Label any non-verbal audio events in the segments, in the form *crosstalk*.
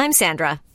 I'm Sandra,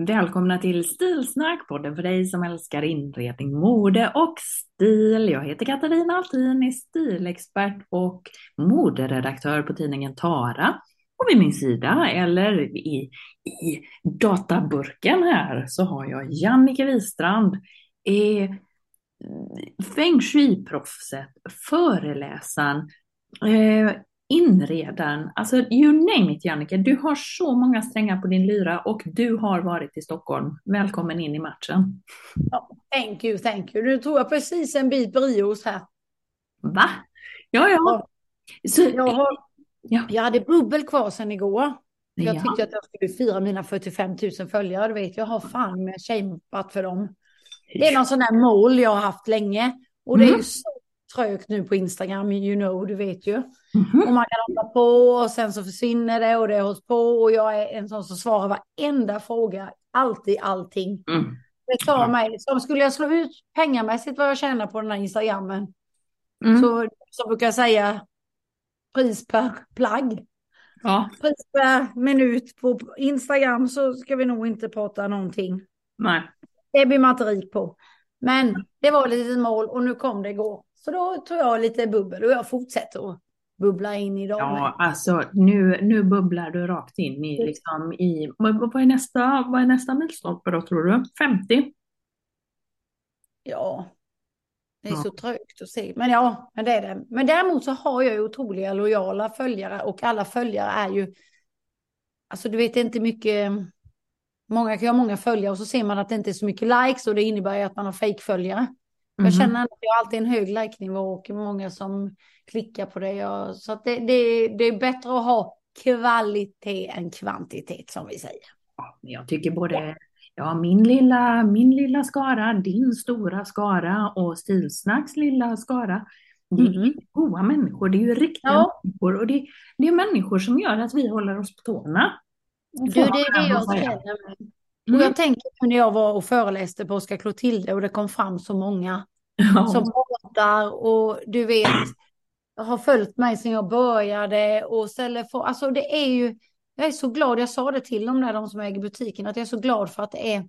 Välkomna till Stilsnack, podden för dig som älskar inredning, mode och stil. Jag heter Katarina Altin, är stilexpert och moderedaktör på tidningen Tara. Och vid min sida, eller i, i databurken här, så har jag Jannike Wistrand, eh, feng shui-proffset, föreläsaren, eh, inredaren, alltså you name it Jannike, du har så många strängar på din lyra och du har varit i Stockholm. Välkommen in i matchen. Ja, thank you, thank you. Nu tog jag precis en bit brios här. Va? Ja, ja. Så, Jag, har, ja. jag hade bubbel kvar sedan igår. Jag Ja. tyckte att jag skulle fira mina 45 000 följare. Du vet, jag har fan med kämpat för dem. Det är någon sån där mål jag har haft länge. Och det är Mm. ju så trögt nu på Instagram, you know, du vet ju. Mhm. Och man kan hålla på och sen så försvinner det och det hålls på. Och jag är en sån som svarar varenda fråga, alltid allting. Mm. Det tar mig, som skulle jag slå ut pengamässigt vad jag tjänar på den här Instagrammen. Mm. Så som brukar jag säga, pris per plagg. Ja, Pris per minut på Instagram så ska vi nog inte prata någonting. nej. Det blir man inte rik på. Men det var ett litet mål och nu kom det igår. Så då tog jag lite bubbel och jag fortsätter att bubbla in idag. Ja, med. alltså nu, nu bubblar du rakt in i, liksom, i vad, är nästa, vad är nästa milstolpe då tror du? 50? Ja, det är Ja. så trögt att se. Men ja, men det är det. Men däremot så har jag ju otroliga lojala följare och alla följare är ju, alltså du vet inte mycket, många kan ha många följare och så ser man att det inte är så mycket likes och det innebär ju att man har fejkföljare. Jag Mhm. känner att jag alltid en hög like-nivå och många som klickar på det. Jag, så det, det, det är bättre att ha kvalitet än kvantitet som vi säger. Ja, jag tycker både ja, min, lilla, min lilla skara, din stora skara och Stilsnacks lilla skara. Det är Mhm. goda människor, det är ju riktiga Ja. människor och det, det är människor som gör att vi håller oss på tårna. Du, det är det jag känner med. Och Mm. jag tänker på när jag var och föreläste på Oskar Clotilde och det kom fram så många Ja. som pratar och du vet, har följt mig sedan jag började och ställer för, alltså det är ju, jag är så glad, jag sa det till dem där, de som äger butiken, att jag är så glad för att det är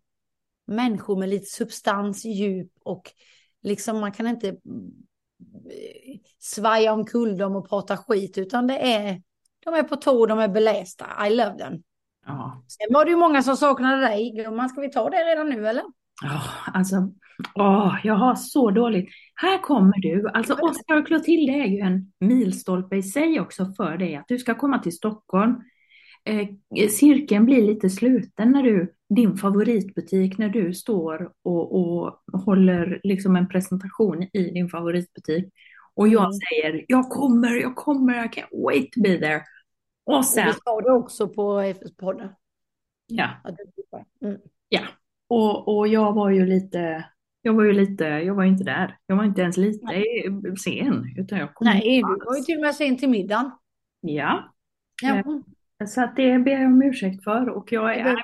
människor med lite substans, djup och liksom man kan inte eh, svaja omkull dem och prata skit, utan det är, de är på tå, de är belästa, I love them. Ja. Sen var det ju många som saknade dig, gumman, ska vi ta det redan nu eller? Ja, alltså, åh, jag har så dåligt. Här kommer du. Alltså Oscar och Clotilde är ju en milstolpe i sig också för dig, att du ska komma till Stockholm. Eh, cirkeln blir lite sluten när du, din favoritbutik, när du står och, och håller liksom en presentation i din favoritbutik. Och jag Mm. säger, jag kommer, jag kommer, I can't wait to be there. Och Och sen, vi sa det också på FS-podden. ja. Mm. Ja, och, och jag var ju lite, jag var ju lite, jag var ju inte där. Jag var inte ens lite sen, utan jag kom Nej, du var ju till och med sen till middagen. Ja, Ja. så att det ber jag om ursäkt för och jag är,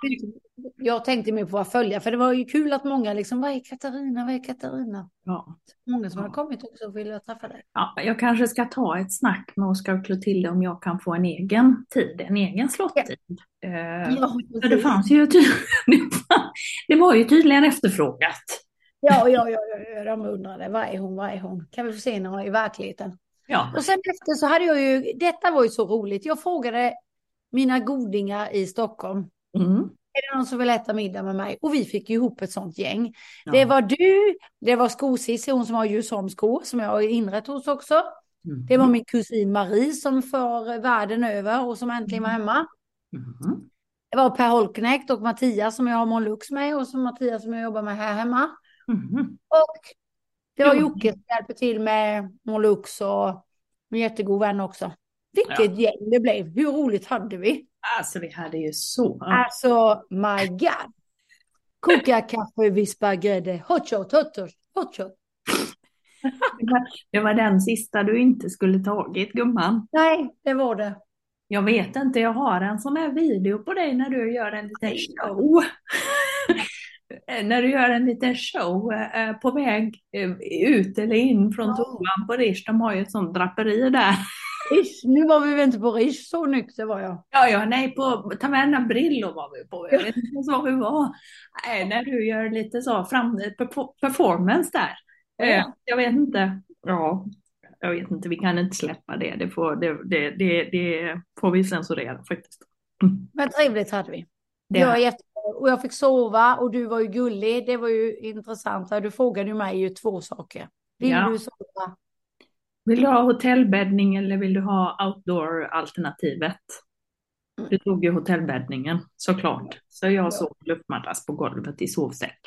jag tänkte mer på vad följa, för det var ju kul att många liksom, vad är Katarina, vad är Katarina? Ja. Många som Ja. har kommit också och ville träffa dig. Ja, jag kanske ska ta ett snack med Oskar och Clotilde om jag kan få en egen tid, en egen slottid. Eh, Ja, för det fanns ju *laughs* det var ju tydligen efterfrågat. Ja, ja, ja, ja, ja, de undrade, vad är hon, vad är hon? Kan vi få se henne i verkligheten? Ja. Och sen efter så hade jag ju, detta var ju så roligt, jag frågade mina godingar i Stockholm, Mm. Är det någon som vill äta middag med mig? Och vi fick ju ihop ett sånt gäng. Ja. Det var du, det var Skosissi, hon som har Djursholms skor, som jag har inrett hos också. Mm. Det var min kusin Marie som för världen över och som äntligen var hemma. Mm. Det var Per Holknekt och Mattias som jag har Monlux med och som Mattias som jag jobbar med här hemma. Mm. Och det var Jo. Jocke som hjälper till med Monlux och en jättegod vän också. Vilket gäng det blev. Hur roligt hade vi? Alltså vi hade ju så. Alltså, my God. Koka kaffe, vispa grädde, hot shot, hot shot, hot shot. Det var, det var den sista du inte skulle tagit gumman. Nej, det var det. Jag vet inte, jag har en sån här video på dig när du gör en liten show. *laughs* när du gör en liten show eh, på väg eh, ut eller in från toan på Rish. De har ju ett sånt draperi där. Ish, nu var vi väl inte på Rish, så nykter var jag. Ja, ja, nej, på Taverna Brillo var vi på. Jag vet inte ens var vi var. Nej, när du gör lite så fram, performance där. Eh, Ja. Jag vet inte. Ja, jag vet inte. Vi kan inte släppa det. Det får, det, det, det, det får vi censurera faktiskt. Mm. Men trevligt hade vi. Det Jag jätte... Och jag fick sova och du var ju gullig. Det var ju intressant. Du frågade ju mig ju två saker. Vill Ja. du sova? Vill du ha hotellbäddning eller vill du ha outdoor-alternativet? Mm. Du tog ju hotellbäddningen såklart. Så jag sov luftmadrass på golvet i sovsäck.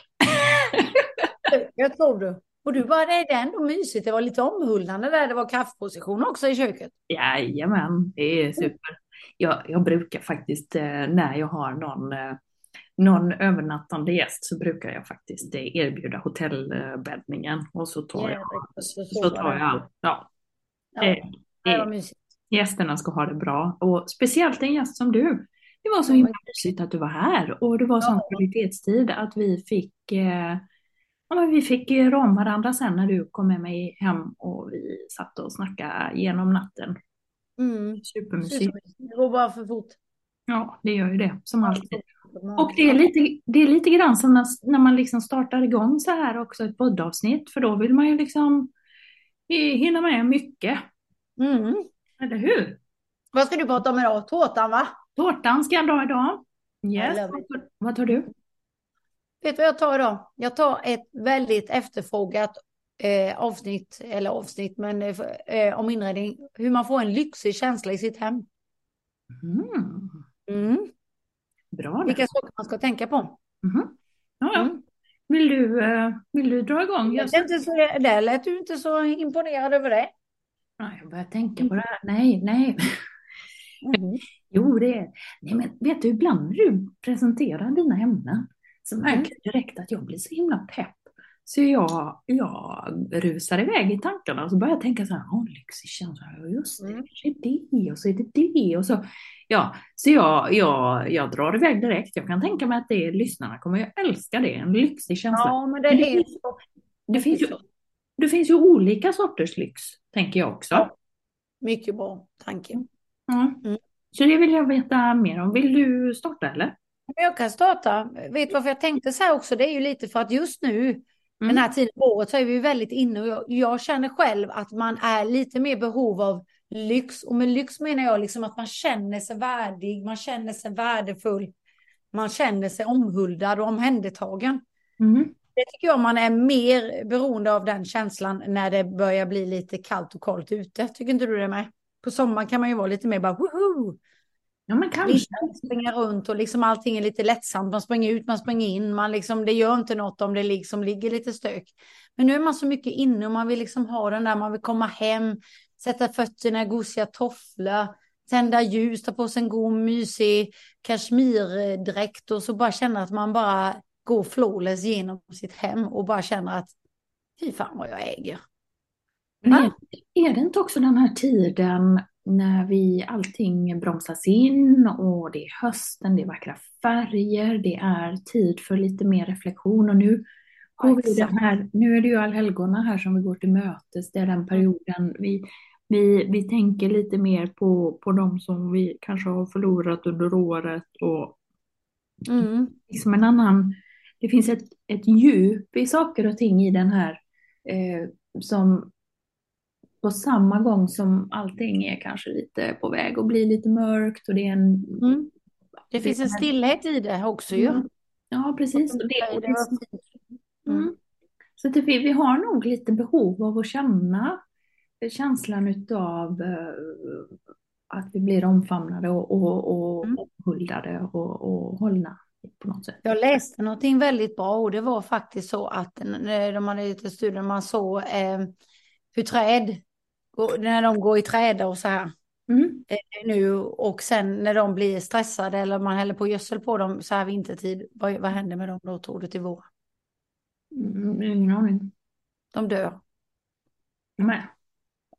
*laughs* Jag tror du. Och du bara, det är ändå mysigt. Det var lite omhuldande där. Det var kaffeposition också i köket. Jajamän, det är super. Jag, jag brukar faktiskt eh, när jag har någon, eh, någon övernattande gäst så brukar jag faktiskt erbjuda hotellbäddningen och så tar jag, så tar jag. Ja, Ja, eh, eh, gästerna ska ha det bra och speciellt en gäst som du. Det var så himla mysigt att du var här och det var sån kvalitetstid att vi fick eh, Ja, men vi fick eh, ram varandra sen när du kom med mig hem och vi satt och snackade genom natten. Mm. Supermysigt. Det går bara för fort. Ja, det gör ju det som alltid. Och det är lite, det är lite grann som när, när man liksom startar igång så här också ett poddavsnitt, för då vill man ju liksom hinna med mycket, Mm. eller hur? Vad ska du prata om idag? Tårtan va? Tårtan ska jag dra idag. Yes. Vad tar du? Vet du vad jag tar idag? Jag tar ett väldigt efterfrågat eh, avsnitt, eller avsnitt, men eh, eh, om inredning. Hur man får en lyxig känsla i sitt hem. Mm, Mm. Bra. Vilka saker man ska tänka på. Mhm. Ja. Mm. Vill, du, eh, vill du dra igång? Jag, inte så, där lät du inte så imponerad över det. Ja, jag börjar tänka på det här. Nej, nej. Mm. *laughs* Jo, det är... Nej, men vet du, ibland när du presenterar dina ämnen så märker jag direkt att jag blir så himla pepp. Så jag, jag rusar iväg i tankarna och så börjar jag tänka så här, åh, lyxig känsla, just det, Mm. kanske är det och så är det det och så. Ja, så jag, jag, jag drar iväg direkt. Jag kan tänka mig att det, lyssnarna kommer ju älska det, en lyxig känsla. Ja, men det Men det är finns- så. det, finns ju, det finns ju olika sorters lyx, tänker jag också. Ja. Mycket bra tanke. Ja. Mm. Så det vill jag veta mer om. Vill du starta eller? Jag kan starta. Vet du varför jag tänkte så här också? Det är ju lite för att just nu, Mm. den här tiden på året, så är vi väldigt inne och jag, jag känner själv att man är lite mer behov av lyx. Och med lyx menar jag liksom att man känner sig värdig, man känner sig värdefull, man känner sig omhuldad och omhändertagen. Mm. Det tycker jag man är mer beroende av den känslan när det börjar bli lite kallt och kallt ute. Tycker inte du det med? På sommaren kan man ju vara lite mer bara woho! Ja, men kanske. Springa runt och liksom allting är lite lättsamt. Man springer ut, man springer in. Man liksom, det gör inte något om det liksom ligger lite stök. Men nu är man så mycket inne och man vill liksom ha den där, man vill komma hem, sätta fötterna i gosiga tofflor, tända ljus, ta på sig en god mysig kashmirdräkt och så bara känna att man bara går flawless genom sitt hem och bara känner att fy fan vad jag äger. Men är, är det inte också den här tiden när vi allting bromsas in och det är hösten, det är vackra färger, det är tid för lite mer reflektion och nu går vi den här, nu är det ju allhelgona här som vi går till mötes, det är den perioden. Vi, vi, vi tänker lite mer på, på de som vi kanske har förlorat under året och Mm. liksom en annan, det finns ett, ett djup i saker och ting i den här eh, som på samma gång som allting är kanske lite på väg att bli lite mörkt och det är en... Mm. Det finns en stillhet i det också ju. Mm. Ja, precis. Och det, och det, Mm. mm. Så att vi, vi har nog lite behov av att känna känslan utav eh, att vi blir omfamnade och, och, och, Mm. och huldade och, och hållna på något sätt. Jag läste någonting väldigt bra och det var faktiskt så att när de hade gjort en studie man såg eh, hur träd, när de går i träda och så här Mm. eh, nu och sen när de blir stressade eller man häller på gödsel på dem så här vintertid, vad, vad händer med dem då tror du till vår? Mm, ingen aning. De dör. Med.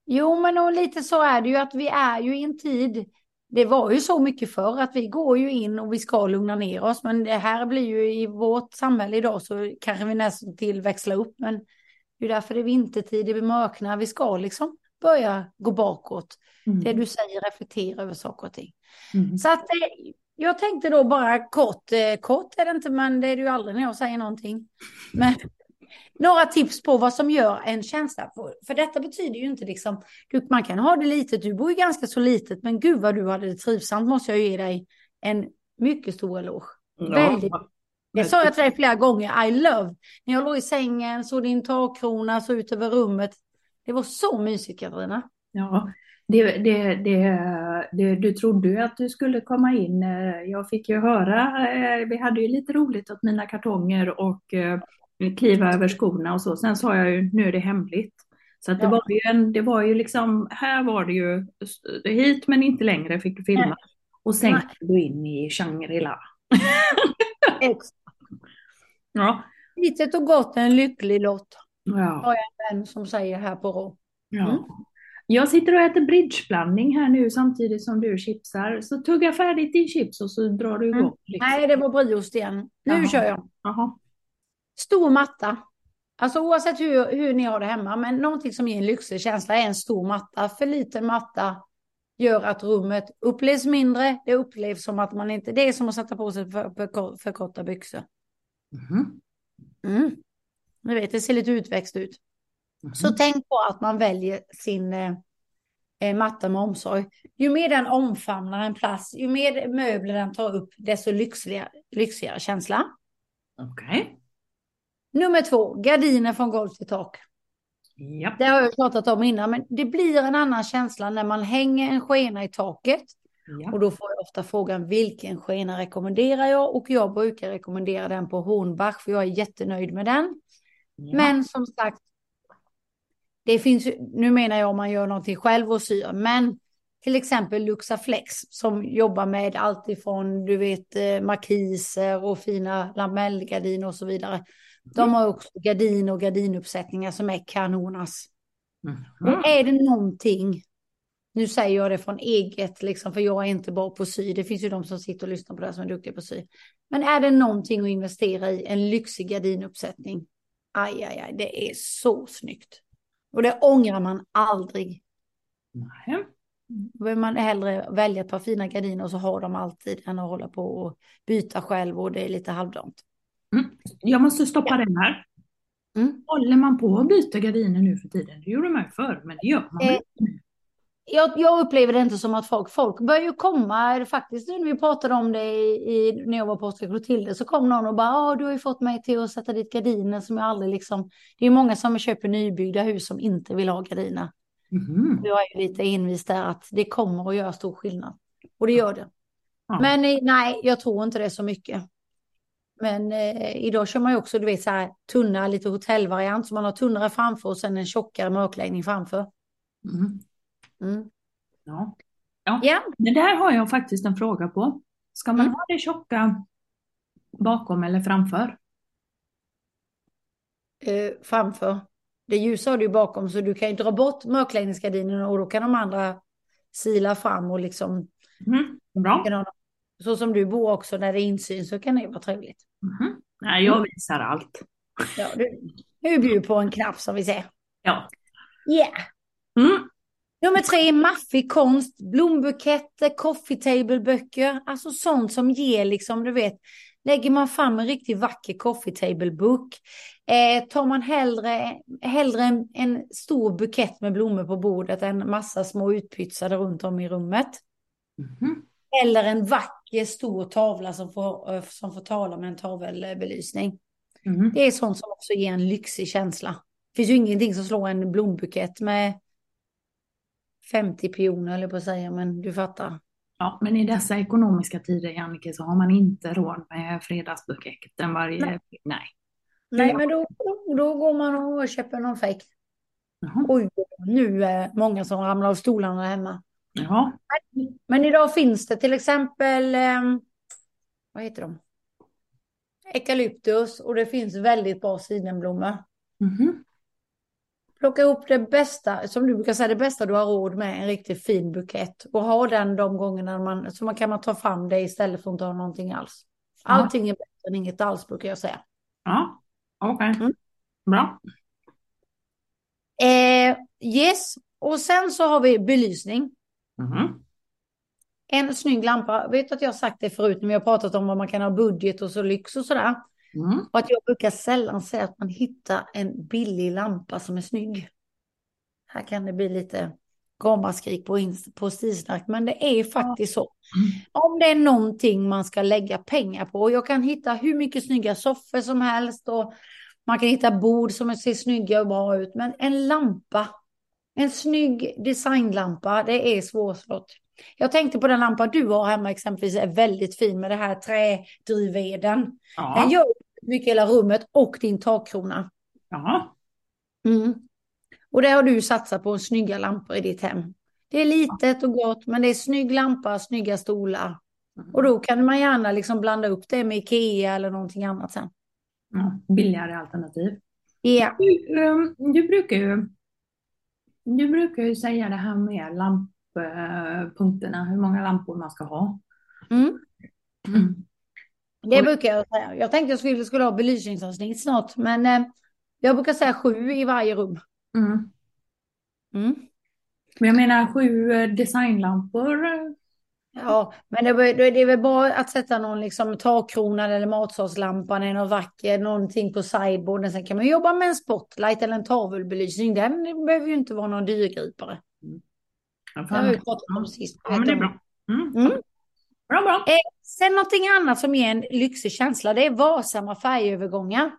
Jo, men och lite så är det ju att vi är ju i en tid. Det var ju så mycket förr att vi går ju in och vi ska lugna ner oss. Men det här blir ju i vårt samhälle idag så kanske vi nästan till växla upp. Men det är därför det är vintertid, det blir mörknar. Vi ska liksom börja gå bakåt. Mm. Det du säger, reflektera över saker och ting. Mm. Så att eh, jag tänkte då bara kort, eh, kort är det inte, men det är det ju aldrig när jag säger någonting. Men *laughs* några tips på vad som gör en känsla. För, detta betyder ju inte liksom, du, man kan ha det litet, du bor ju ganska så litet, men gud vad du hade det trivsamt måste jag ge dig en mycket stor eloge. Väldigt. Det sa jag till dig flera gånger, I love. När jag låg i sängen, såg din takkrona, så ut över rummet. Det var så mysigt Katarina. Ja, det, det, det, det, du trodde ju att du skulle komma in. Eh, Jag fick ju höra, eh, vi hade ju lite roligt åt mina kartonger och eh, kliva över skorna och så. Sen sa jag ju, nu är det hemligt. Så det, Ja. var ju en, det var ju liksom, här var det ju, hit men inte längre fick du filma. Nej. Och sen Nej. gick du in i Shangri-La. *laughs* Ja. Litet och gott, en lycklig lott. Ja. Har jag en vän som säger här på rå. Ja. Mm. Jag sitter och äter bridgeblandning här nu samtidigt som du chipsar. Så tugga färdigt din chips och så drar du igång. Mm. liksom. Nej, det var brieost igen. Nu Jaha. kör jag. Jaha. Stor matta. Alltså oavsett hur, hur ni har det hemma, men någonting som ger en lyxig känsla är en stor matta. För liten matta gör att rummet upplevs mindre. Det upplevs som att man inte... Det är som att sätta på sig för, för, för korta byxor. Mhm. Mm. Ni vet, det ser lite utväxt ut. Mhm. Så tänk på att man väljer sin eh, eh, matta med omsorg. Ju mer den omfamnar en plats, ju mer möbler den tar upp, desto lyxligare, lyxigare känsla. Okej. Nummer två, gardiner från golv till tak. Ja. Det har jag pratat om innan, men det blir en annan känsla när man hänger en skena i taket. Ja. Och då får jag ofta frågan vilken skena rekommenderar jag? Och jag brukar rekommendera den på Hornbach, för jag är jättenöjd med den. Ja. Men som sagt, det finns ju, nu menar jag om man gör någonting själv och syr, men till exempel Luxaflex som jobbar med allt ifrån, du vet, eh, markiser och fina lamellgardiner och så vidare. De har också gardiner och gardinuppsättningar som är kanonas. Mhm. Och är det någonting, nu säger jag det från eget, liksom, för jag är inte bra på sy. Det finns ju de som sitter och lyssnar på det här som är duktiga på sy. Men är det någonting att investera i, en lyxig gardinuppsättning, aj, aj, aj, det är så snyggt. Och det ångrar man aldrig. Nej. Då vill man hellre välja ett par fina gardiner och så har de alltid än att hålla på och byta själv och det är lite halvdant. Mm. Jag måste stoppa den här. Mm. Håller man på att byta gardiner nu för tiden? Det gjorde man ju förr, men det gör man Eh, inte. Jag, jag upplever det inte som att folk, folk börjar ju komma, faktiskt nu när vi pratade om det i, i, när jag var på Oskar Clotilde så kom någon och bara, ja du har ju fått mig till att sätta dit gardiner som jag aldrig liksom, det är många som köper nybyggda hus som inte vill ha gardiner. Mhm. Jag är ju lite envis där att det kommer att göra stor skillnad. Och det gör det. Ja. Men eh, nej, jag tror inte det så mycket. Men eh, idag kör man ju också, du vet så här tunna, lite hotellvariant, så man har tunnare framför och sen en tjockare mörkläggning framför. Mm. Mm. Ja. Ja. Ja, Det där har jag faktiskt en fråga på. Ska man Mm. ha det tjocka bakom eller framför? eh, framför. Det ljusa har du ju bakom så du kan ju dra bort mörkläggningsgardinerna och då kan de andra sila fram och liksom... Mm. Bra. Så som du bor också när det är insyn så kan det vara trevligt. Mm. Nej, jag visar allt. Ja, du, du bjuder på en knapp som vi säger. Ja. Yeah. Mm. Nummer tre, maffig konst, blombuketter, coffee table-böcker. Alltså sånt som ger liksom, du vet, lägger man fram en riktigt vacker coffee table-bok. Eh, tar man hellre, hellre en, en, stor bukett med blommor på bordet än massa små utpytsade runt om i rummet. Mm. Eller en vacker stor tavla som får, eh, som får tala med en tavelbelysning. Mm. Det är sånt som också ger en lyxig känsla. Det finns ju ingenting som slår en blombukett med 50 pioner eller på att säga, men du fattar. Ja, men i dessa ekonomiska tider, Jannike, så har man inte råd med fredagsbuketten varje... Nej. Nej, Nej men då, då, går man och köper någon fejk. Oj, nu är många som ramlar av stolarna hemma. Ja. Men idag finns det till exempel, eh, vad heter de? Eukalyptus och det finns väldigt bra sidenblommor. Mm. Plocka upp det bästa, som du brukar säga, det bästa du har råd med, en riktigt fin bukett. Och ha den de gångerna man, så man kan man ta fram det istället för att inte ha någonting alls. Allting är bättre än inget alls brukar jag säga. Ja, okej. Okay. Mm. Bra. Eh, yes, och sen så har vi belysning. Mm. En snygg lampa. Vet att jag har sagt det förut när vi har pratat om vad man kan ha budget och så lyx och sådär. Mm. Och att jag brukar sällan säga att man hittar en billig lampa som är snygg. Här kan det bli lite ramaskrik på, på stilsnack, men det är faktiskt så. Mm. Om det är någonting man ska lägga pengar på, och jag kan hitta hur mycket snygga soffor som helst och man kan hitta bord som ser snygga och bra ut, men en lampa, en snygg designlampa, det är svårslått. Jag tänkte på den lampa du har hemma exempelvis, är väldigt fin med det här trädrivveden. Ja. Den gör mycket i hela rummet och din takkrona. Ja. Mm. Och det har du satsat på, snygga lampor i ditt hem. Det är litet och gott, men det är snygg lampa, snygga stolar. Mm. Och då kan man gärna liksom blanda upp det med Ikea eller någonting annat sen. ja. Billigare alternativ. Ja. Du, um, du, brukar ju, du brukar ju säga det här med lamppunkterna, hur många lampor man ska ha. Mm. Mm. Det brukar jag säga. Jag tänkte jag skulle, skulle ha belysningsavsnitt snart, men eh, jag brukar säga sju i varje rum. Mm. Mm. Men jag menar sju eh, designlampor. Ja, men det, det är väl bra att sätta någon liksom takkronan eller matsalslampan eller något vacker, någonting på sideboarden. Sen kan man jobba med en spotlight eller en tavelbelysning. Den behöver ju inte vara någon dyrgripare. Det har vi pratat om sist. Ja, men det är bra. Mm. Mm. Bra, bra. Eh, sen någonting annat som ger en lyxig känsla, det är varsamma färgövergångar.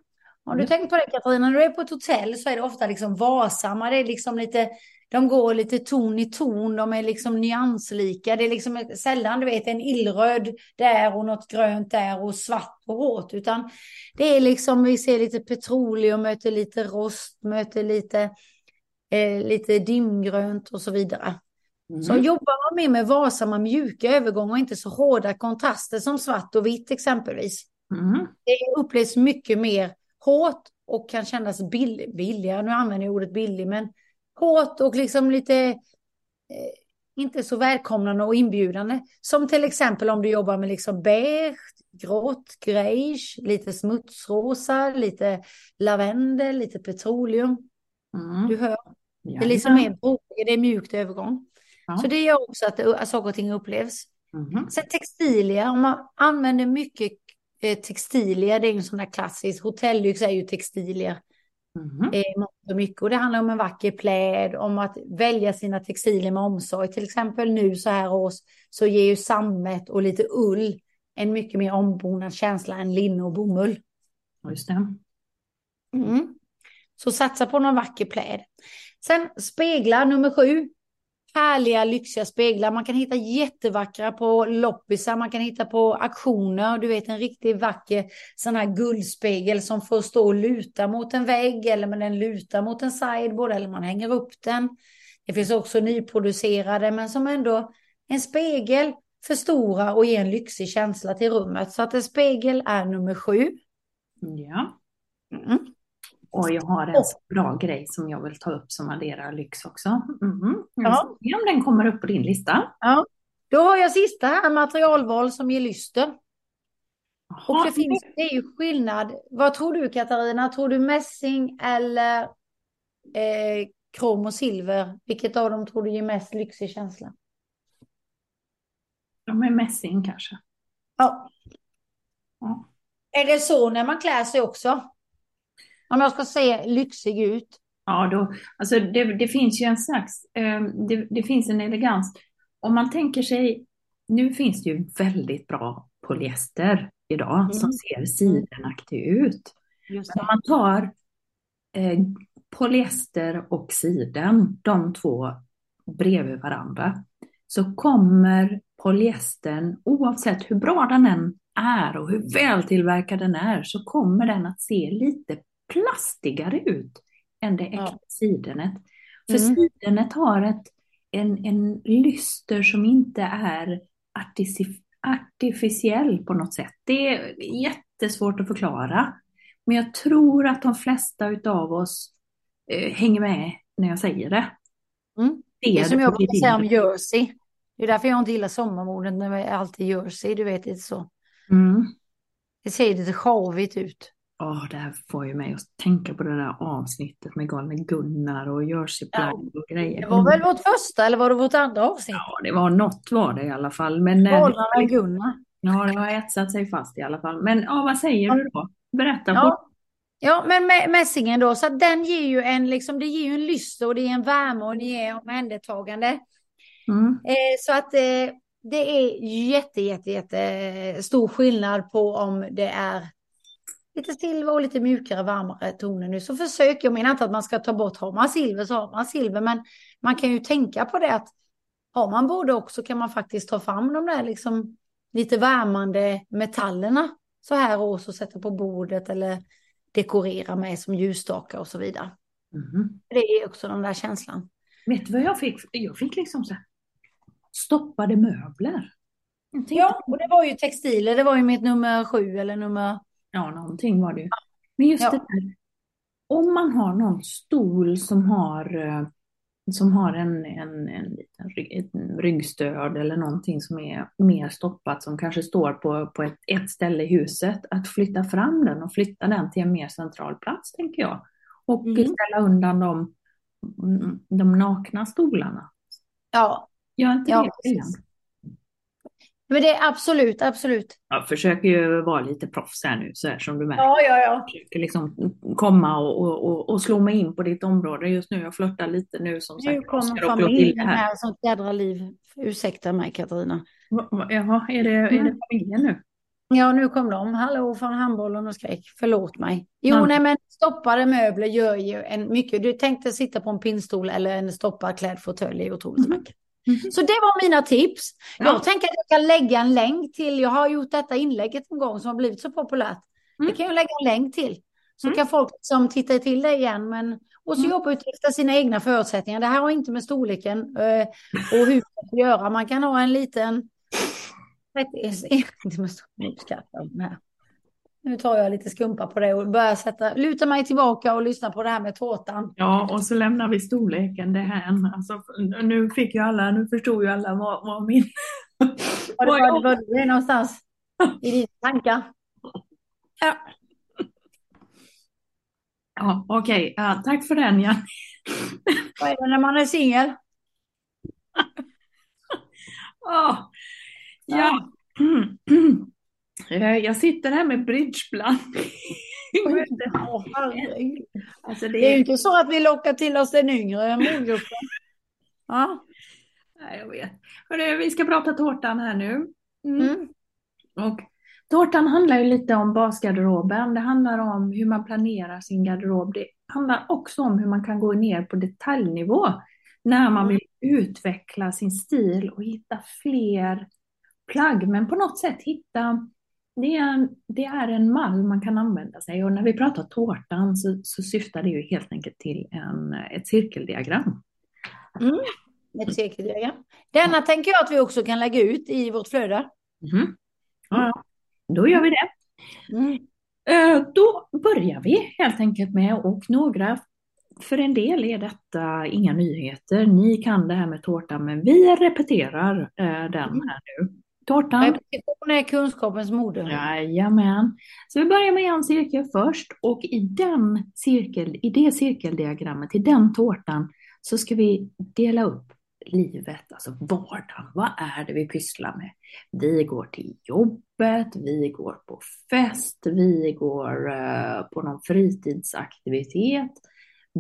Har du Mm. tänkt på det Katarina, när du är på ett hotell så är det ofta liksom varsamma, det är liksom lite, de går lite ton i ton, de är liksom nyanslika, det är liksom sällan du vet en illröd där och något grönt där och svart på hårt, utan det är liksom, vi ser lite petroleum, möter lite rost, möter lite, eh, lite dimgrönt och så vidare. Mm. Så jobbar man mer med varsamma mjuka övergångar och inte så hårda kontraster som svart och vitt exempelvis. Mm. Det upplevs mycket mer hårt och kan kännas bill billigare. Nu använder jag ordet billig, men hårt och liksom lite eh, inte så välkomnande och inbjudande. Som till exempel om du jobbar med liksom beige, grått, grejs, lite smutsrosa, lite lavendel, lite petroleum. Mm. Du hör, Ja, det är liksom mer brokiga, det är mjukt övergång. Ja. Så det gör också att, att saker och ting upplevs. Mhm. Sen textilier, om man använder mycket eh, textilier, det är ju en sån där klassisk, hotellyx är ju textilier eh, och mycket. Och det handlar om en vacker pläd, om att välja sina textilier med omsorg. Till exempel nu så här års så ger ju sammet och lite ull en mycket mer ombonad känsla än linne och bomull. Just det. Mm. Så satsa på någon vacker pläd. Sen speglar nummer sju. Härliga lyxiga speglar. Man kan hitta jättevackra på loppisar. Man kan hitta på auktioner. Du vet en riktigt vacker sån här guldspegel som får stå och luta mot en vägg. Eller men den lutar mot en sideboard. Eller man hänger upp den. Det finns också nyproducerade men som ändå en spegel förstorar och ger en lyxig känsla till rummet. Så att en spegel är nummer sju. Ja. Mm. Och jag har en bra grej som jag vill ta upp som adderar lyx också. Mm. Ja. Se om den kommer upp på din lista. Ja. Då har jag sista här, materialval som ger lyster. Och det finns, det är ju skillnad. Vad tror du Katarina? Tror du mässing eller eh, krom och silver? Vilket av dem tror du ger mest lyxig känsla? De är mässing kanske. Ja. Ja. Är det så när man klär sig också? Om jag ska se lyxig ut. Ja, då, alltså det, det finns ju en slags, eh, det, det finns en elegans. Om man tänker sig, nu finns det ju väldigt bra polyester idag Mm. som ser sidenaktig ut. Om man tar eh, polyester och siden, de två bredvid varandra, så kommer polyestern, oavsett hur bra den än är och hur vältillverkad den är, så kommer den att se lite plastigare ut än det äkta Ja. sidenet. För Mm. sidenet har ett, en, en lyster som inte är artific- artificiell på något sätt. Det är jättesvårt att förklara. Men jag tror att de flesta utav oss eh, hänger med när jag säger det. Mm. Ser Det är som det jag brukar säga om jersey. Det är därför jag inte gillar sommarmodet när det är alltid jersey. Du vet, lite så. Mm. Det ser lite sjavigt ut. Åh, det här får ju mig att tänka på det där avsnittet med galne Gunnar och jerseyplagg och grejer. Det var väl vårt första eller var det vårt andra avsnitt? Ja, det var något var det i alla fall. Men eh, Galna Gunnar. ja, det har etsat sig fast i alla fall. Men ja, vad säger Ja. du då? Berätta. Ja. ja, men mässingen då, så att den ger ju en, liksom, det ger ju en lyster och det ger en värme och det ger omhändertagande. Mm. Eh, så att eh, det är jätte, jätte, jätte stor skillnad på om det är lite silver och lite mjukare, varmare toner nu. Så försök, jag menar inte att man ska ta bort, har man silver så har man silver, men man kan ju tänka på det att har man både och så kan man faktiskt ta fram de där liksom lite värmande metallerna så här års och sätta på bordet eller dekorera med som ljusstakar och så vidare. Mhm. Det är också den där känslan. Vet du vad jag fick? Jag fick liksom så här, stoppade möbler. Ja, och det var ju textiler, det var ju mitt nummer sju eller nummer... Ja, någonting var det ju. Men just Ja. det där, om man har någon stol som har, eh, som har en, en, en liten rygg, en ryggstöd eller någonting som är mer stoppat, som kanske står på, på ett, ett ställe i huset, att flytta fram den och flytta den till en mer central plats, tänker jag. Och Mm. ställa undan de, de nakna stolarna. Ja, Gör inte Ja, det? Men det är absolut, absolut. Jag försöker ju vara lite proffs här nu, så här som du märker. Ja, ja, ja. försöker liksom komma och, och, och, slå mig in på ditt område just nu. Jag flörtar lite nu som Nu sagt. kommer Oskar och familjen här. här som jädra liv. Ursäkta mig Katarina. Jaha, är det, är det Mm. familjen nu? Ja, nu kom de. Hallå från handbollen och skrek. Förlåt mig. Jo, Ja. nej, men stoppade möbler gör ju en mycket. Du tänkte sitta på en pinnstol eller en stoppad klädd fåtölj är otroligt Mhm. Vackert. Så det var mina tips. Ja. Jag tänker att jag kan lägga en länk till. Jag har gjort detta inlägget en gång som har blivit så populärt. Mm. Det kan jag lägga en länk till. Så Mm. kan folk som tittar till det igen. Men, och så Mm. jobba utifrån sina egna förutsättningar. Det här har inte med storleken eh, och huset att göra. Man kan ha en liten... *laughs* Inte med storlek, skrattar om det här. Nu tar jag lite skumpa på det och börjar sätta, luta mig tillbaka och lyssna på det här med tårtan. Ja, och så lämnar vi storleken det här. Alltså, nu fick ju alla, nu förstod ju alla vad, vad min... Var det, var, det någonstans i dina tankar? Ja. Ja, okej. Ja, tack för den, Jan. Vad är det när man är singel? Ja. ja. Eh, Jag sitter här med bridgeblandning. Alltså Det är ju inte så att vi lockar till oss den yngre målgruppen. Ja. Nej, jag vet. Hörru, vi ska prata tårtan här nu. Mm. Mm. Och tårtan handlar ju lite om basgarderoben. Det handlar om hur man planerar sin garderob. Det handlar också om hur man kan gå ner på detaljnivå när man vill utveckla sin stil och hitta fler plagg. Men på något sätt hitta, det är en, det är en mall man kan använda sig. Och när vi pratar tårtan så, så syftar det ju helt enkelt till en, ett cirkeldiagram. Mm. Ett cirkeldiagram. Denna tänker jag att vi också kan lägga ut i vårt flöde. Mhm. Ja, då gör vi det. Mm. Eh, Då börjar vi helt enkelt med och några, för en del är detta inga nyheter. Ni kan det här med tårtan men vi repeterar eh, den Mm. här nu. Tårtan, Repetition är kunskapens moder. jajamän. Så vi börjar med en cirkel först och i den cirkel, i det cirkeldiagrammet, i den tårtan så ska vi dela upp livet, alltså vardagen. Vad är det vi pysslar med? Vi går till jobbet, vi går på fest, vi går eh, på någon fritidsaktivitet.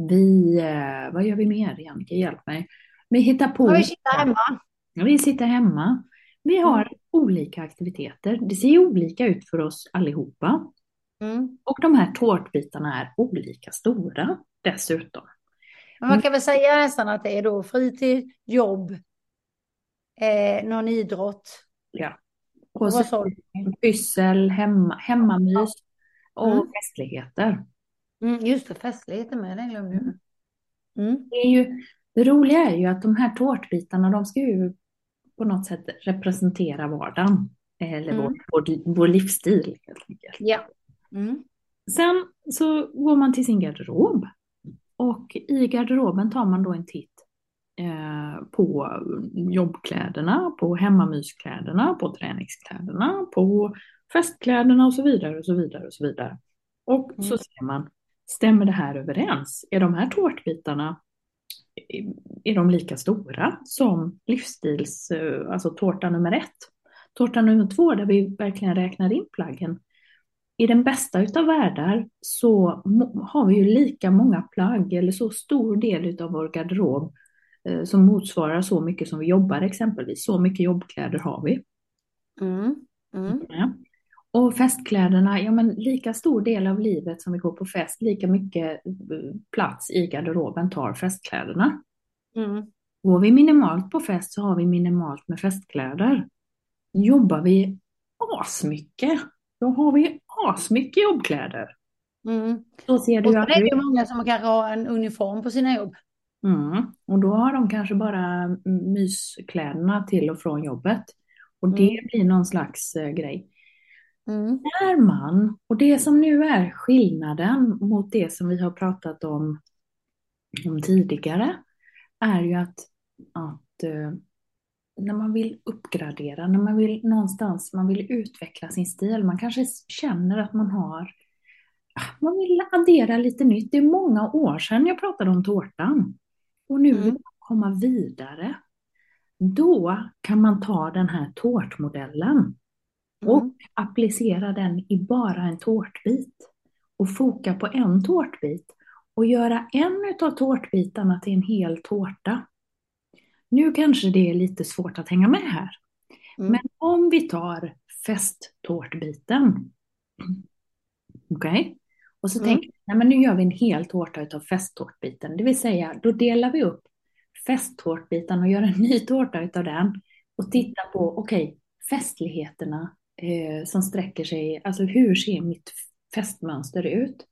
Vi, eh, vad gör vi mer Jannica? Hjälp mig. Vi hittar på. Ja, vi sitter hemma. Vi sitter hemma. Vi har olika aktiviteter. Det ser olika ut för oss allihopa. Mm. Och de här tårtbitarna är olika stora dessutom. Men man kan väl säga nästan att det är då fritid, jobb, eh, någon idrott. Ja. Och så pyssel, hemma, hemmamys och Mm. festligheter. Mm, just det, festligheter med, det glömde jag. Mm. Det, är ju, det roliga är ju att de här tårtbitarna, de ska ju på något sätt representera vardagen. Eller Mm. vår, vår, vår livsstil helt enkelt. Ja. Mm. Sen så går man till sin garderob. Och i garderoben tar man då en titt eh, på jobbkläderna, på hemmamyskläderna, på träningskläderna, på festkläderna och så vidare och så vidare och så vidare. Och så Mm. ser man, stämmer det här överens? Är de här tårtbitarna, är- de lika stora som livsstils, eh, alltså tårta nummer ett? Tårta nummer två där vi verkligen räknar in plaggen. I den bästa utav världar så har vi ju lika många plagg eller så stor del utav vår garderob eh, som motsvarar så mycket som vi jobbar exempelvis. Så mycket jobbkläder har vi. Mm. Mm. Ja. Och festkläderna, ja men lika stor del av livet som vi går på fest, lika mycket eh, plats i garderoben tar festkläderna. Mm. Går vi minimalt på fest så har vi minimalt med festkläder. Jobbar vi asmycket, då har vi asmycket jobbkläder. Mm. Så ser det Och ju sen är det många som kanske har en uniform på sina jobb. Mm. Och då har de kanske bara myskläderna till och från jobbet. Och det Mm. blir någon slags eh, grej. Mm. När man, och det som nu är skillnaden mot det som vi har pratat om, om tidigare, är ju att, att eh, när man vill uppgradera, när man vill någonstans, man vill utveckla sin stil, man kanske känner att man har, ah, man vill addera lite nytt. Det är många år sedan jag pratade om tårtan och nu vill Mm. man komma vidare. Då kan man ta den här tårtmodellen och Mm. applicera den i bara en tårtbit och foka på en tårtbit och göra en av tårtbitarna till en hel tårta. Nu kanske det är lite svårt att hänga med här, Mm. men om vi tar festtårtbiten, okej? Och så Mm. tänker vi, men nu gör vi en hel tårta utav festtårtbiten, det vill säga då delar vi upp festtårtbiten och gör en ny tårta utav den och tittar på, okej, festligheterna eh, som sträcker sig, alltså hur ser mitt festmönster ut?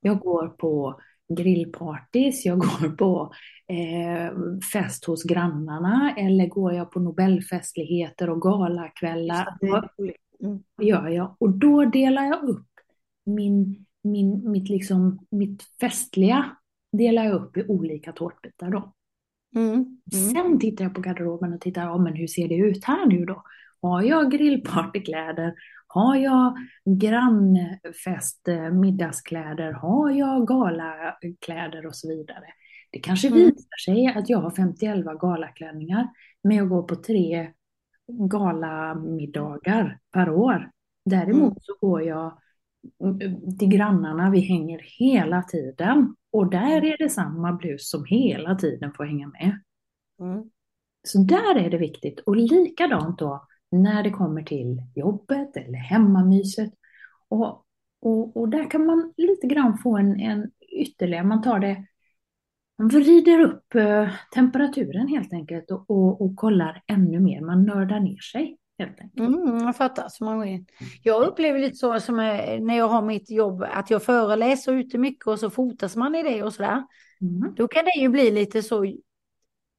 Jag går på grillpartys, jag går på eh, fest hos grannarna eller går jag på nobelfestligheter och galakvällar? Vad Mm. gör jag? Och då delar jag upp min, min, mitt, liksom, mitt festliga delar jag upp i olika tårtbitar då. Mm. Mm. Sen tittar jag på garderoben och tittar, ja, men hur ser det ut här nu då? Har jag grillpartykläder? Har jag grannfest middagskläder? Har jag galakläder och så vidare? Det kanske Mm. visar sig att jag har 51 galaklänningar, men jag går på tre galamiddagar per år. Däremot Mm. så går jag mm, till grannarna, vi hänger hela tiden. Och där är det samma blus som hela tiden får hänga med. Mm. Så där är det viktigt. Och likadant då när det kommer till jobbet eller hemmamyset. Och, och, och där kan man lite grann få en, en ytterligare, man tar det, man vrider upp eh, temperaturen helt enkelt och, och, och kollar ännu mer. Man nördar ner sig. Mm, jag fattar så många gånger. Jag upplever lite så som är, när jag har mitt jobb att jag föreläser ute mycket och så fotas man i det och sådär. Mm. Då kan det ju bli lite så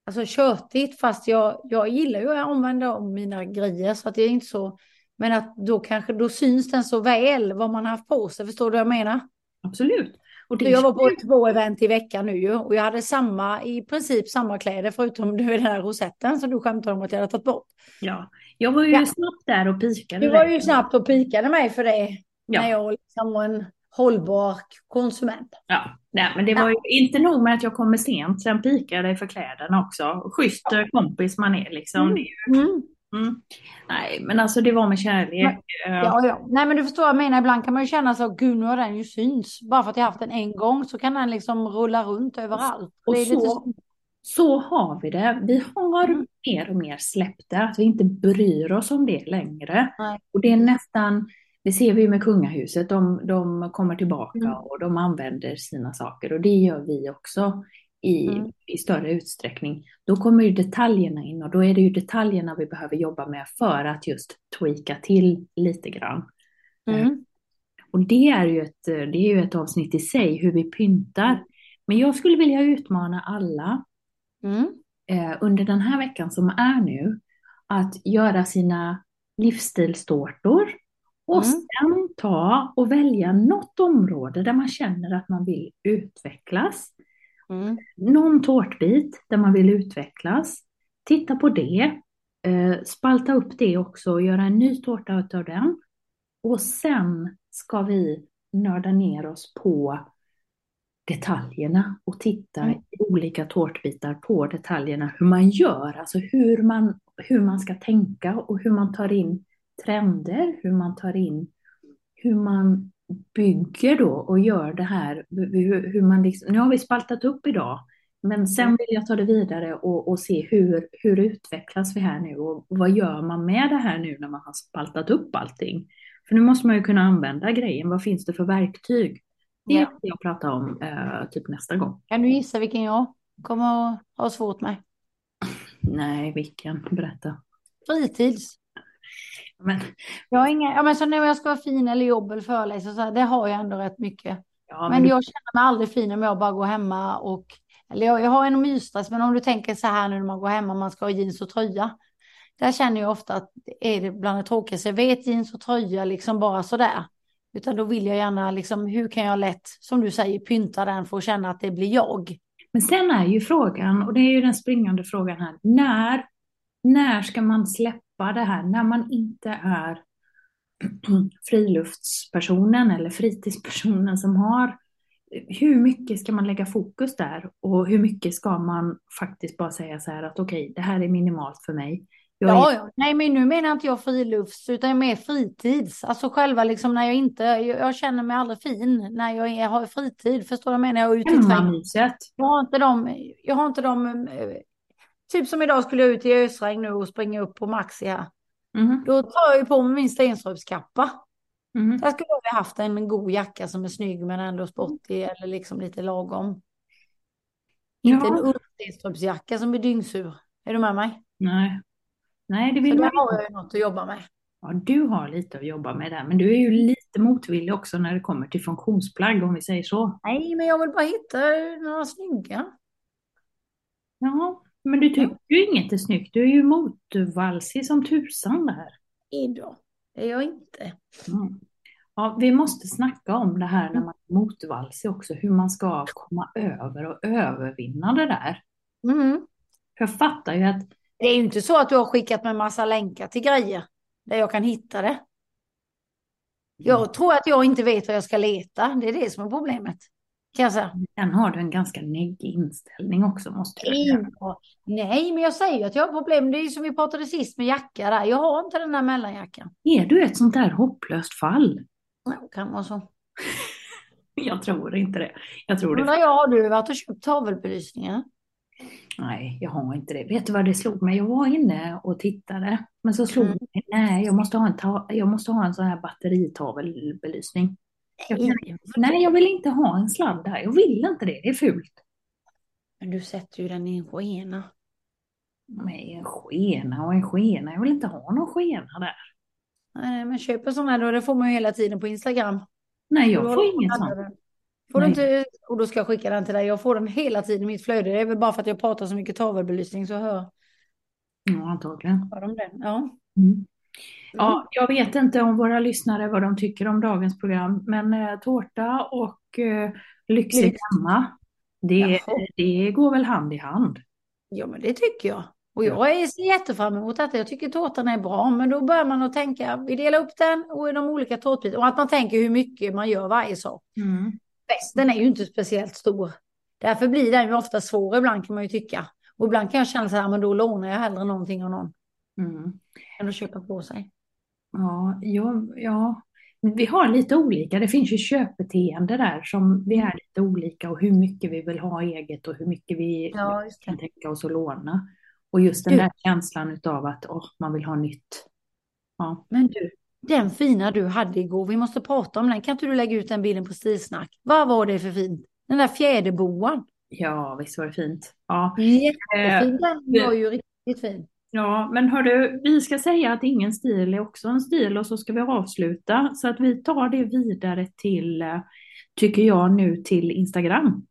alltså tjötigt fast jag, jag gillar ju att använda om mina grejer så att jag är inte så Men att då kanske, då syns den så väl vad man har haft på sig, förstår du vad jag menar? Absolut. Och det jag var på två event i veckan nu ju och jag hade samma, i princip samma kläder förutom du den här rosetten som du skämtade om att jag hade tagit bort. Ja, jag var ju ja. snabbt där och pikade. Du var ju snabbt och pikade mig för det. Ja. När jag liksom var en hållbar konsument. Ja, nej, men det var ju inte nog med att jag kommer sent, sen pikade jag för kläderna också. Schysst ja. kompis man är liksom. Mm. Mm. Mm. Nej, men alltså det var med kärlek. Men, ja, ja. Nej, men du förstår vad jag menar. Ibland kan man ju känna så, gud nu har den ju syns. Bara för att jag haft den en gång så kan den liksom rulla runt överallt. Och så, lite... så har vi det. Vi har mm. mer och mer släppt det, att vi inte bryr oss om det längre. Nej. Och det är nästan, det ser vi med kungahuset, de, de kommer tillbaka mm. och de använder sina saker och det gör vi också i, mm. i större utsträckning. Då kommer ju detaljerna in och då är det ju detaljerna vi behöver jobba med för att just tweaka till lite grann. Mm. Eh, och det är, ju ett, det är ju ett avsnitt i sig, hur vi pyntar. Men jag skulle vilja utmana alla mm. eh, under den här veckan som är nu, att göra sina livsstilstårtor och mm. sen ta och välja något område där man känner att man vill utvecklas. Mm. Någon tårtbit där man vill utvecklas. Titta på det. Eh, spalta upp det också och göra en ny tårta av den. Och sen ska vi nörda ner oss på detaljerna och titta mm. i olika tårtbitar på detaljerna, hur man gör, alltså hur man, hur man ska tänka och hur man tar in trender, hur man tar in, hur man bygger då och gör det här, hur, hur man liksom, nu har vi spaltat upp idag, men sen mm. vill jag ta det vidare och, och se hur, hur utvecklas vi här nu och vad gör man med det här nu när man har spaltat upp allting? För nu måste man ju kunna använda grejen, vad finns det för verktyg? Det ja. jag prata om eh, typ nästa gång. Kan du gissa vilken jag kommer att ha svårt med? Nej, vilken? Berätta. Fritids. Men... Jag har inga, ja, men så när jag ska vara fin eller jobb eller föreläsa, så här, det har jag ändå rätt mycket. Ja, men, men jag känner mig aldrig fin om jag bara går hemma och, eller jag, jag har en mysstress, men om du tänker så här nu när man går hemma, man ska ha jeans och tröja. Där känner jag ofta att det är det bland det tråkigaste. Jag vet jeans och tröja liksom bara sådär. Utan då vill jag gärna liksom, hur kan jag lätt, som du säger, pynta den för att känna att det blir jag. Men sen är ju frågan, och det är ju den springande frågan här, när, när ska man släppa släppa det här när man inte är *clears throat* friluftspersonen eller fritidspersonen som har hur mycket ska man lägga fokus där och hur mycket ska man faktiskt bara säga så här att okej, okay, det här är minimalt för mig. Jag ja, är... nej, men nu menar inte jag frilufts utan mer fritids. Alltså själva liksom när jag inte, jag, jag känner mig aldrig fin när jag, är, har fritid. Förstår du vad jag menar? Jag är ute i trädgården. Jag har inte de, jag har inte de Typ som idag skulle jag ut i ösregn nu och springa upp på Maxi här. Mm. Då tar jag på mig min Stenströmskappa. Mm. Där skulle jag haft en god jacka som är snygg men ändå sportig eller liksom lite lagom. Ja. Inte en ullstenströmsjacka som blir dyngsur. Är du med mig? Nej. Nej, det vill Så där har jag ju något att jobba med. Ja, du har lite att jobba med där, men du är ju lite motvillig också när det kommer till funktionsplagg om vi säger så. Nej, men jag vill bara hitta några snygga. Ja, men du tycker ju inget är snyggt. Du är ju motvalsig som tusan där. Idag. Det är jag inte. Mm. Ja, vi måste snacka om det här när man är motvalsig också. Hur man ska komma över och övervinna det där. Mm. Jag fattar ju att... Det är ju inte så att du har skickat med massa länkar till grejer. Där jag kan hitta det. Jag mm. tror att jag inte vet vad jag ska leta. Det är det som är problemet. Kan jag säga. Sen har du en ganska neggig inställning också måste jag säga. Nej, men jag säger ju att jag har problem. Det är som vi pratade sist med jacka där. Jag har inte den där mellanjackan. Är du ett sånt där hopplöst fall? Ja, kan vara så. *laughs* jag tror inte det. Jag tror det. Men jag har du varit och köpt tavelbelysningar? Nej, jag har inte det. Vet du vad det slog mig? Jag var inne och tittade. Men så slog mm. mig, nej, jag måste ha en, ta jag måste ha en sån här batteritavelbelysning. Nej, jag vill inte ha en sladd där. Jag vill inte det. Det är fult. Men du sätter ju den i en skena. Nej, en skena och en skena. Jag vill inte ha någon skena där. Nej, men köp en sån här då. Det får man ju hela tiden på Instagram. Nej, jag får inget sånt. Får du inte, och då ska jag skicka den till dig. Jag får den hela tiden i mitt flöde. Det är väl bara för att jag pratar så mycket tavelbelysning så hör. Ja, antagligen. Hör de den? Ja. Mm. Ja, jag vet inte om våra lyssnare vad de tycker om dagens program, men eh, tårta och eh, lyxigt Lyx. hemma, det, det går väl hand i hand. Ja, men det tycker jag. Och jag är ser jättefram emot detta. Jag tycker tårtan är bra, men då börjar man att tänka, vi delar upp den och i de olika tårtbitarna. Och att man tänker hur mycket man gör varje sak. Mm. Festen är ju inte speciellt stor. Därför blir den ju ofta svår ibland kan man ju tycka. Och ibland kan jag känna så här, men då lånar jag hellre någonting av någon. Mm. Än att köpa på sig. Ja, ja, ja, vi har lite olika. Det finns ju köpbeteende där som vi är lite olika och hur mycket vi vill ha eget och hur mycket vi Ja, kan tänka oss att låna. Och just den Du- där känslan utav att åh, man vill ha nytt. Ja. Men du, den fina du hade igår, vi måste prata om den. Kan inte du lägga ut den bilden på Stilsnack? Vad var det för fint? Den där fjäderboan. ja, visst var det fint. Ja, Jättefin. Den det- var ju riktigt fin. Ja, men hörru, vi ska säga att ingen stil är också en stil och så ska vi avsluta. Så att vi tar det vidare till, eh, tycker jag nu, till Instagram.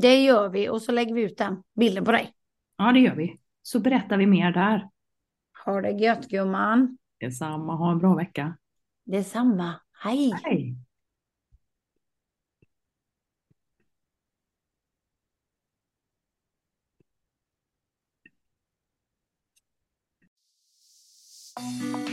Det gör vi och så lägger vi ut den bilden på dig. Ja, det gör vi. Så berättar vi mer där. Ha det gött gumman. Detsamma, ha en bra vecka. Detsamma. Hej. Hej! Thank